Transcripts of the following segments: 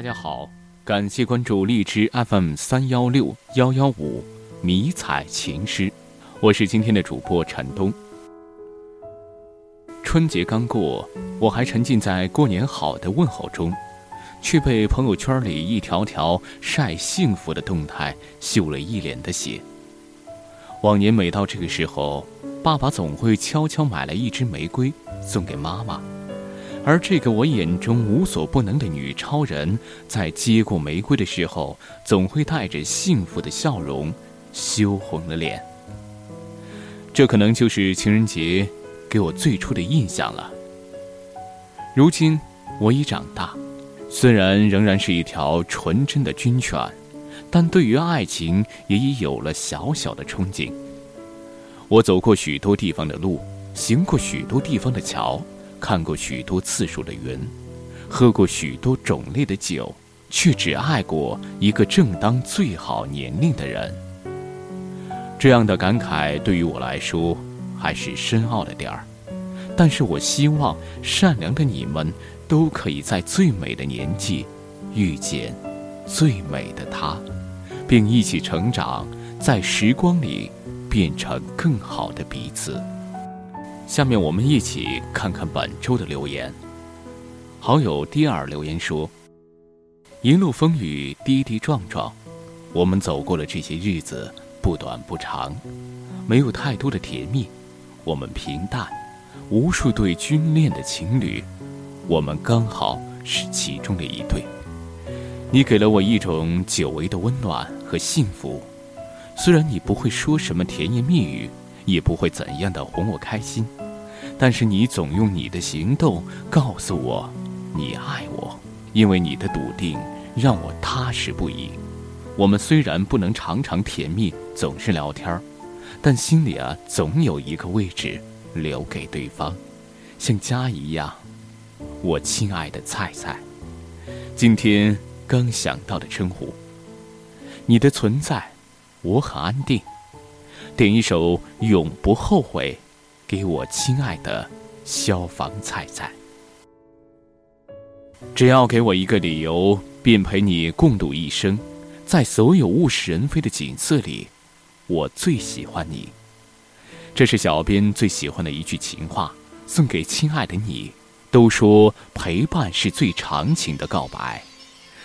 大家好，感谢关注荔枝 FM 三幺六幺幺五迷彩情诗，我是今天的主播陈东。春节刚过，我还沉浸在过年好的问候中，却被朋友圈里一条条晒幸福的动态秀了一脸的血。往年每到这个时候，爸爸总会悄悄买来一支玫瑰送给妈妈。而这个我眼中无所不能的女超人，在接过玫瑰的时候，总会带着幸福的笑容，羞红了脸。这可能就是情人节给我最初的印象了。如今我已长大，虽然仍然是一条纯真的军犬，但对于爱情也已有了小小的憧憬。我走过许多地方的路，行过许多地方的桥。看过许多次数的云，喝过许多种类的酒，却只爱过一个正当最好年龄的人。这样的感慨对于我来说还是深奥了点儿，但是我希望善良的你们都可以在最美的年纪遇见最美的他，并一起成长，在时光里变成更好的彼此。下面我们一起看看本周的留言。好友第二留言说：“一路风雨跌跌撞撞，我们走过了这些日子，不短不长，没有太多的甜蜜，我们平淡，无数对军恋的情侣，我们刚好是其中的一对。你给了我一种久违的温暖和幸福，虽然你不会说什么甜言蜜语。”也不会怎样的哄我开心，但是你总用你的行动告诉我，你爱我，因为你的笃定让我踏实不已。我们虽然不能常常甜蜜，总是聊天儿，但心里啊总有一个位置留给对方，像家一样。我亲爱的菜菜，今天刚想到的称呼，你的存在，我很安定。点一首《永不后悔》，给我亲爱的消防菜菜。只要给我一个理由，便陪你共度一生。在所有物是人非的景色里，我最喜欢你。这是小编最喜欢的一句情话，送给亲爱的你。都说陪伴是最长情的告白，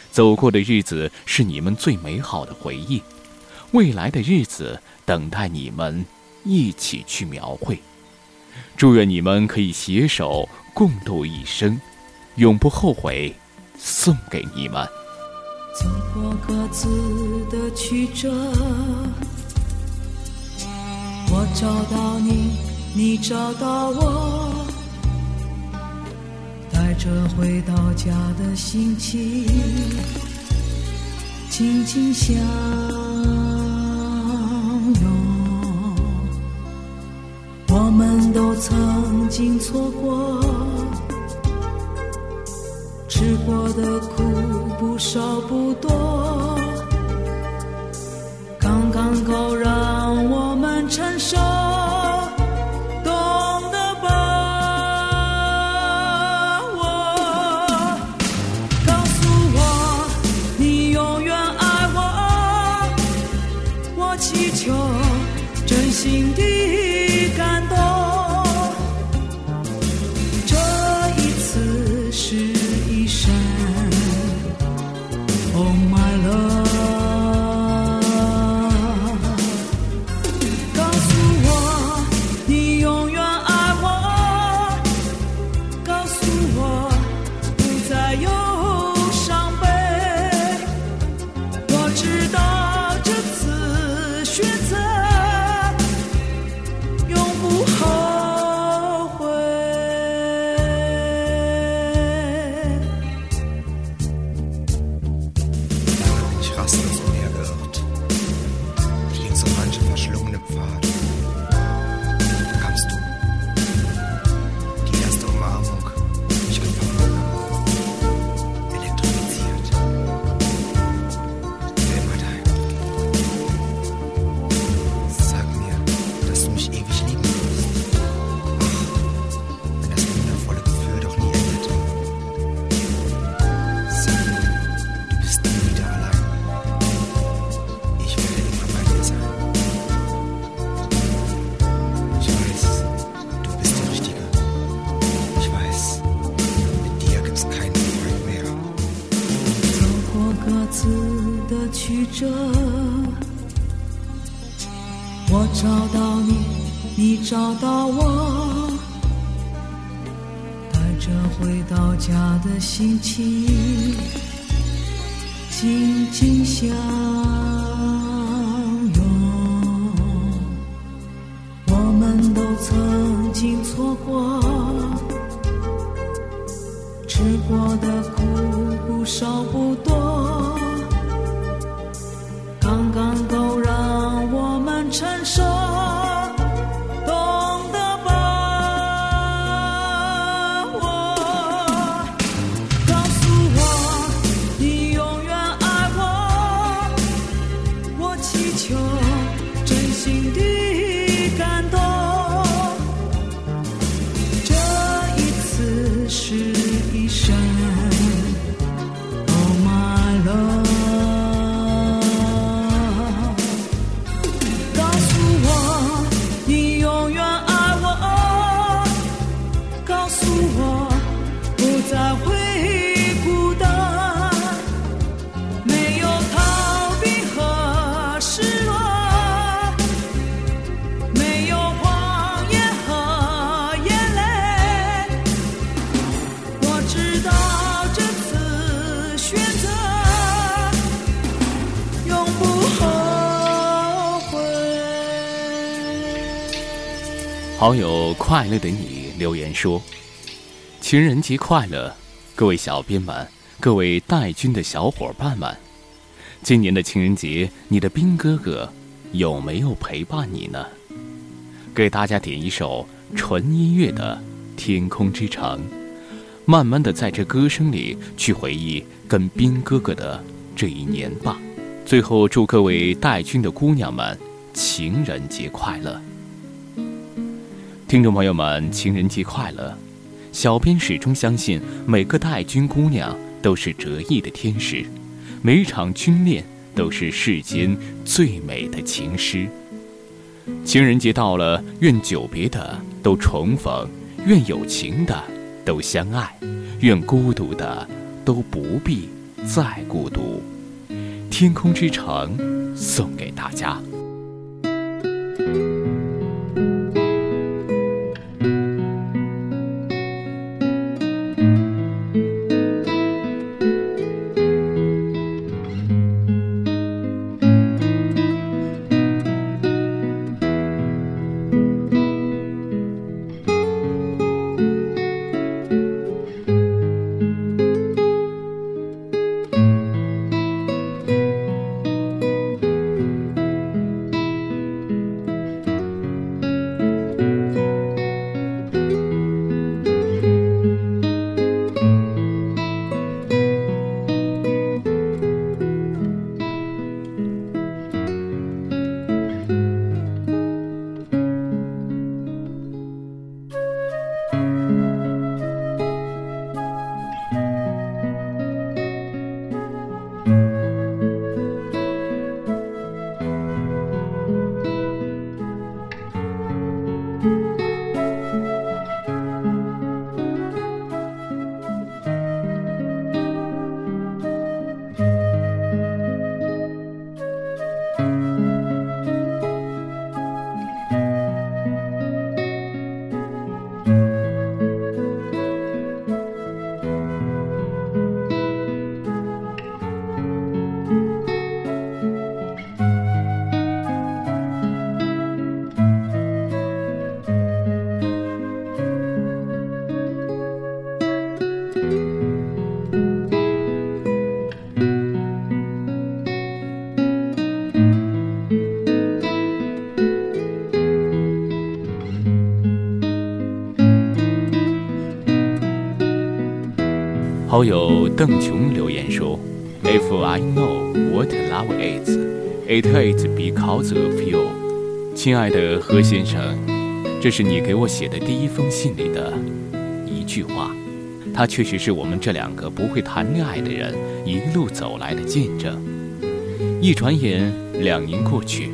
走过的日子是你们最美好的回忆。未来的日子等待你们一起去描绘。祝愿你们可以携手共度一生，永不后悔。送给你们。走过各自的曲折，我找到你，你找到我，带着回到家的心情，静静想。我们都曾经错过，吃过的苦不少不多，刚刚够让我们承受。各自的曲折。我找到你，你找到我，带着回到家的心情，紧紧相拥。我们都曾经错过，吃过的苦不少不多，刚刚够让我们承受，快乐的你留言说：“情人节快乐，各位小编们，各位带军的小伙伴们，今年的情人节，你的兵哥哥有没有陪伴你呢？给大家点一首纯音乐的《天空之城》，慢慢的在这歌声里去回忆跟兵哥哥的这一年吧。最后，祝各位带军的姑娘们情人节快乐！”听众朋友们，情人节快乐！小编始终相信，每个带军姑娘都是折翼的天使，每一场军恋都是世间最美的情诗。情人节到了，愿久别的都重逢，愿有情的都相爱，愿孤独的都不必再孤独。天空之城送给大家。好友邓琼留言说：“If I know what love is, it is because of you。”亲爱的何先生，这是你给我写的第一封信里的一句话，它确实是我们这两个不会谈恋爱的人一路走来的见证。一转眼，两年过去，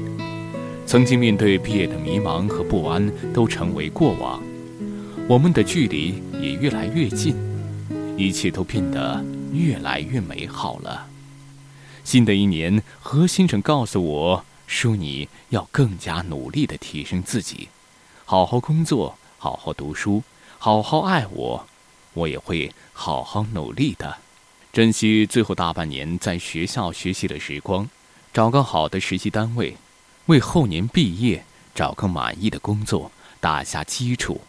曾经面对毕业的迷茫和不安都成为过往，我们的距离也越来越近。一切都变得越来越美好了。新的一年，何先生告诉我说：“你要更加努力地提升自己，好好工作，好好读书，好好爱我，我也会好好努力的，珍惜最后大半年在学校学习的时光，找个好的实习单位，为后年毕业找个满意的工作打下基础，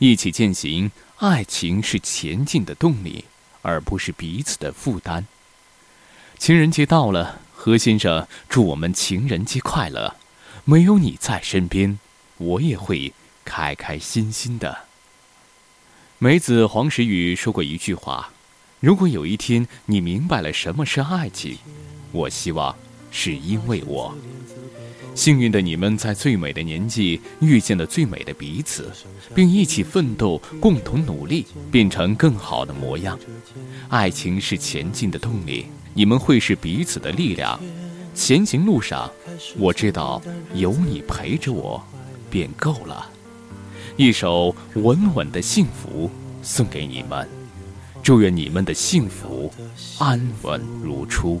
一起践行。爱情是前进的动力，而不是彼此的负担。”情人节到了，何先生祝我们情人节快乐。没有你在身边，我也会开开心心的。梅子黄时雨说过一句话：“如果有一天你明白了什么是爱情，我希望是因为我。”幸运的你们在最美的年纪遇见了最美的彼此，并一起奋斗，共同努力，变成更好的模样。爱情是前进的动力。你们会是彼此的力量，前行路上，我知道有你陪着我，便够了。一首稳稳的幸福送给你们，祝愿你们的幸福安稳如初。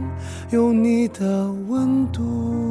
有你的温度。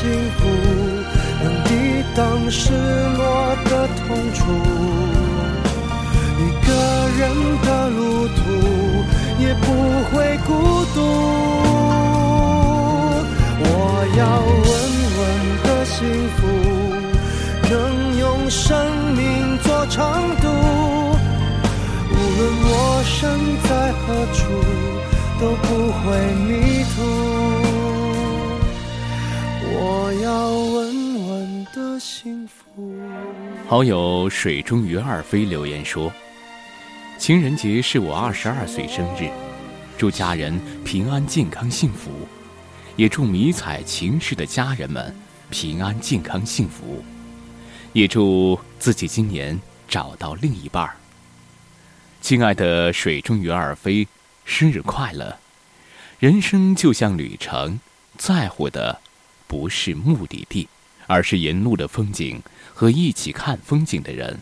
幸福能抵挡失落的痛楚，一个人的路途也不会孤独。我要稳稳的幸福，能用生命做长度，无论我身在何处，都不会迷途。要稳稳的幸福。好友水中鱼二飞留言说：“情人节是我二十二岁生日，祝家人平安健康幸福，也祝迷彩情事的家人们平安健康幸福，也祝自己今年找到另一半儿。亲爱的水中鱼二飞，生日快乐！人生就像旅程，在乎的。”不是目的地，而是沿路的风景和一起看风景的人。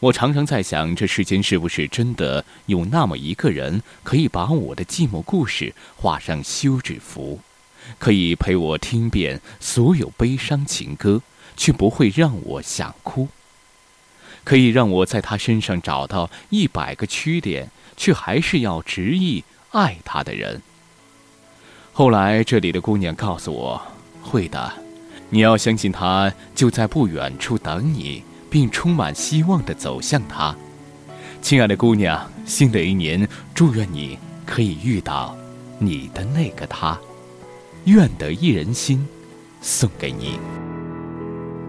我常常在想，这世间是不是真的有那么一个人，可以把我的寂寞故事画上休止符，可以陪我听遍所有悲伤情歌，却不会让我想哭；可以让我在他身上找到一百个缺点，却还是要执意爱他的人。后来，这里的姑娘告诉我。会的，你要相信他就在不远处等你，并充满希望地走向他。亲爱的姑娘，新的一年，祝愿你可以遇到你的那个他。愿得一人心，送给你。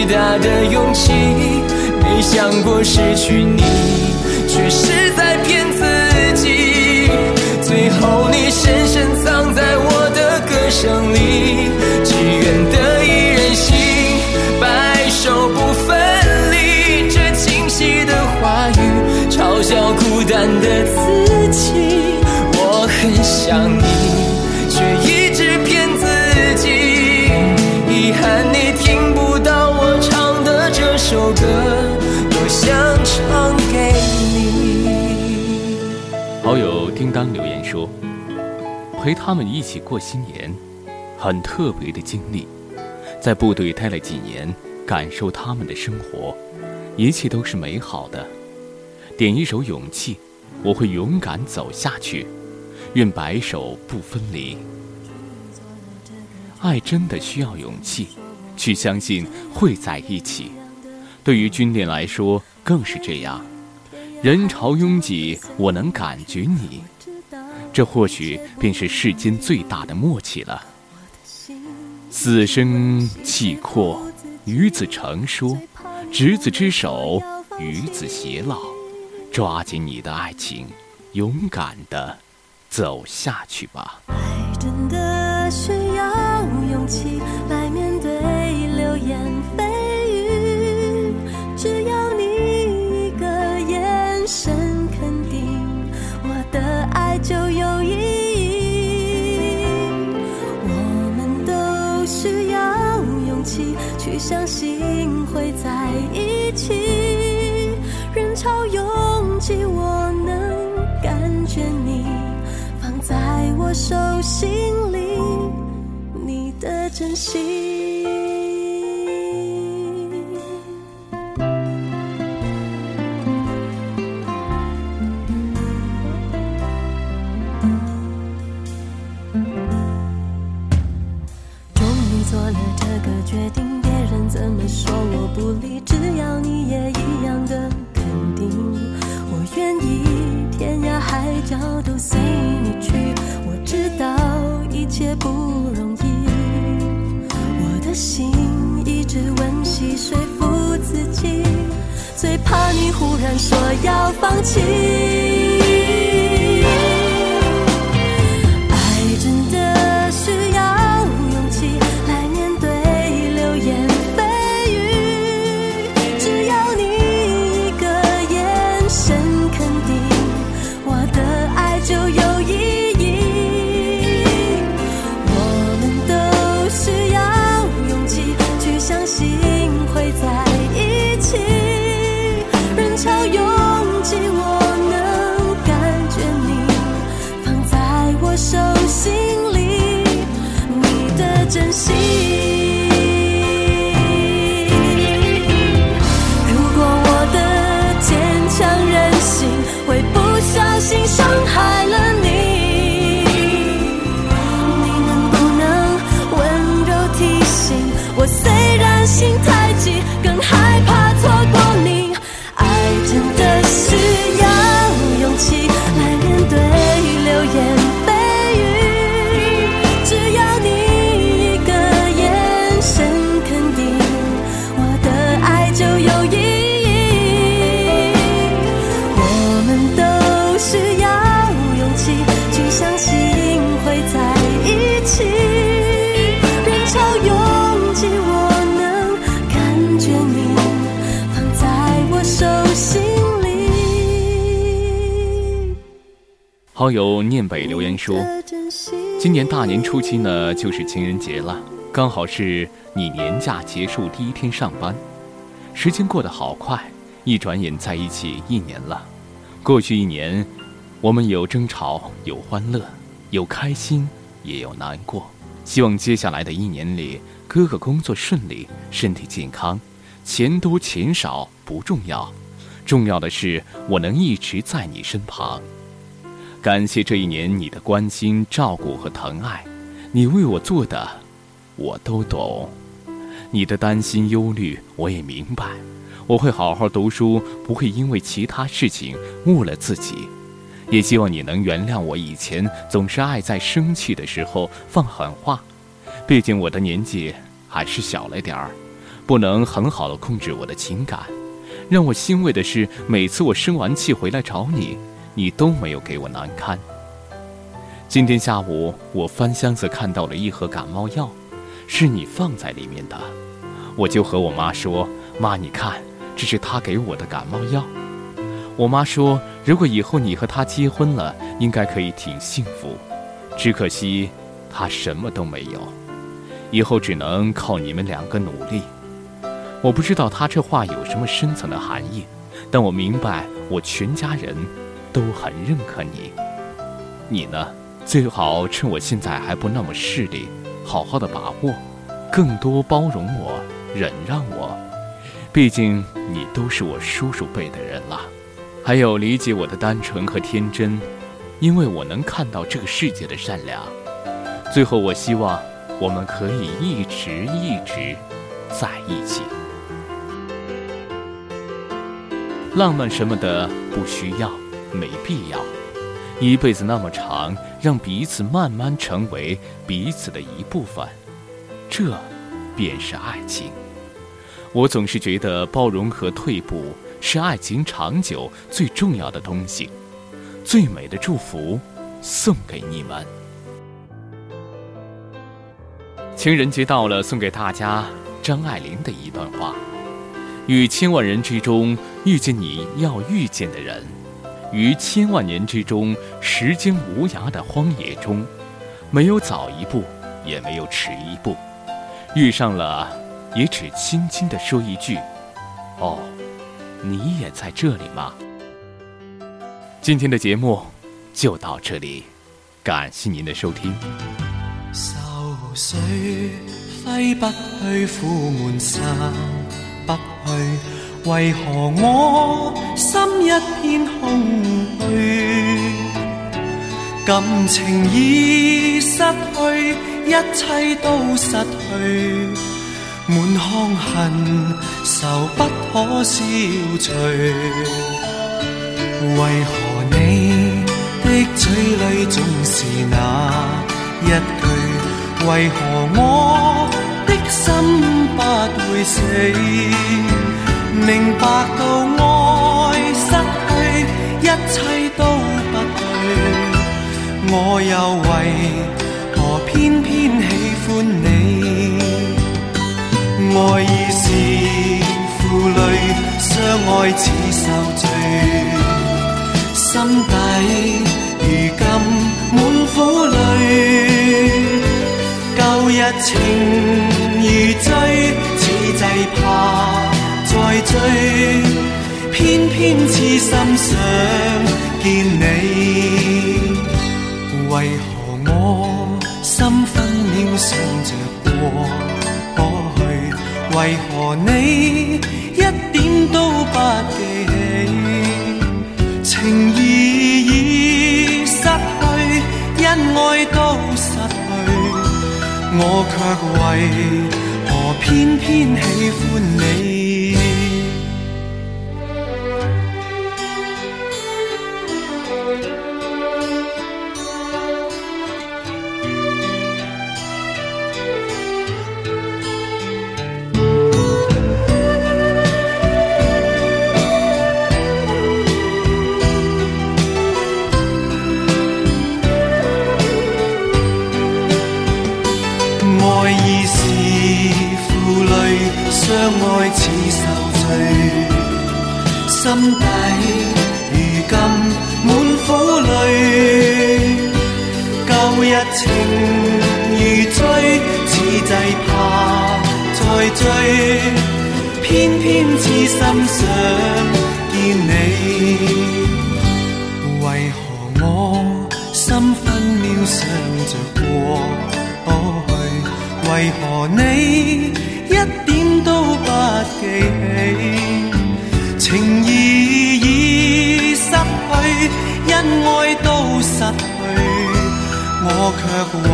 最大的勇气。没想过失去你，却是在骗自己。最后你当留言说：“陪他们一起过新年，很特别的经历。在部队待了几年，感受他们的生活，一切都是美好的。点一首《勇气》，我会勇敢走下去。”愿白首不分离。爱真的需要勇气，去相信会在一起。对于军恋来说更是这样。人潮拥挤，我能感觉你，这或许便是世间最大的默契了。死生契阔，与子成说，执子之手，与子偕老。抓紧你的爱情，勇敢的。走下去吧。爱真的需要勇气来相信会在一起。人潮拥挤，我能感觉你放在我手心里，你的真心。好友念北留言说：“今年大年初七呢，就是情人节了，刚好是你年假结束第一天上班。时间过得好快，一转眼在一起一年了。过去一年，我们有争吵，有欢乐，有开心，也有难过。希望接下来的一年里，哥哥工作顺利，身体健康，钱多钱少不重要，重要的是我能一直在你身旁。”感谢这一年你的关心、照顾和疼爱，你为我做的，我都懂。你的担心、忧虑，我也明白。我会好好读书，不会因为其他事情误了自己。也希望你能原谅我以前总是爱在生气的时候放狠话。毕竟我的年纪还是小了点儿，不能很好的控制我的情感。让我欣慰的是，每次我生完气回来找你。你都没有给我难堪。今天下午我翻箱子看到了一盒感冒药，是你放在里面的，我就和我妈说：“妈，你看，这是他给我的感冒药。”我妈说：“如果以后你和他结婚了，应该可以挺幸福。只可惜他什么都没有，以后只能靠你们两个努力。”我不知道他这话有什么深层的含义，但我明白，我全家人。都很认可你，你呢？最好趁我现在还不那么势利，好好的把握，更多包容我，忍让我。毕竟你都是我叔叔辈的人了，还有理解我的单纯和天真，因为我能看到这个世界的善良。最后，我希望我们可以一直一直在一起。浪漫什么的不需要。没必要，一辈子那么长，让彼此慢慢成为彼此的一部分，这便是爱情。我总是觉得包容和退步是爱情长久最重要的东西。最美的祝福，送给你们。情人节到了，送给大家张爱玲的一段话：与千万人之中遇见你要遇见的人。于千万年之中，时间无涯的荒野中，没有早一步，也没有迟一步，遇上了也只轻轻地说一句：“哦，你也在这里吗？”今天的节目就到这里，感谢您的收听。愁水挥不去，苦闷散不去，为何我心一片空虚？感情已失去，一切都失去，满腔恨愁不可消除。为何你的嘴里总是那一句？为何我的心不会死？明白到爱失去，一切都不对。我又为何偏偏喜欢你？爱已是负累，相愛似受罪。心底如今滿苦淚，舊日情偏偏痴心想见你。為何我心分秒想着過去？為何你一點都不記起？情意已失去，恩愛都失去，我卻為何偏偏喜歡你？想着過去？為何你一點都不記起？情意已失去，恩愛都失去，我卻為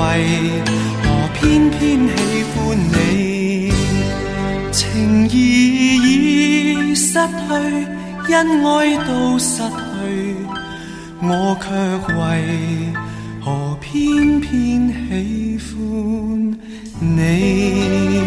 何偏偏喜歡你？情意已失去，恩愛都失去，我卻為何偏偏喜欢你？